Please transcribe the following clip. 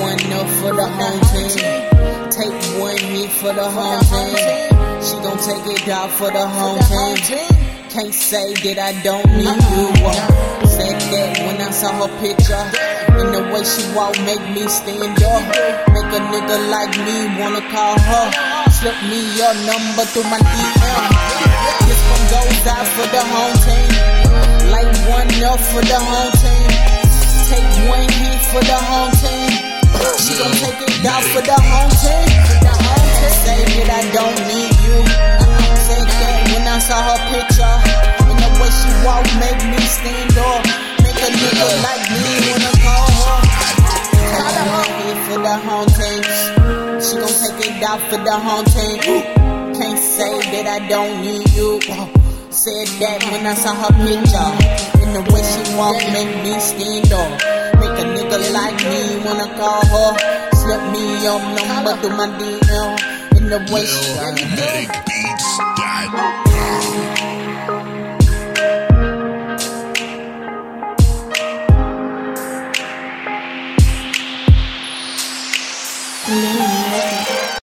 one up for the home team. Take one hit for the home team. She gon' take it out for the home team. Can't say that I don't need you. Uh, said that when I saw her picture. And the way she walk make me stand up. Make a nigga like me wanna call her. Slip me your number through my DM. This one goes out for the home team. Like one up for the home team. Out for the team. Say that I don't need you. Said that when I saw her picture. And the way she walk make me stand up. Make a nigga like me wanna call her. Take one hit for the team. She gon' take it out for the team. Can't say that I don't need you. Said that when I saw her picture. And the way she walk make me stand up. Make a nigga like me wanna call her. Slip me your number my DM. And the Lil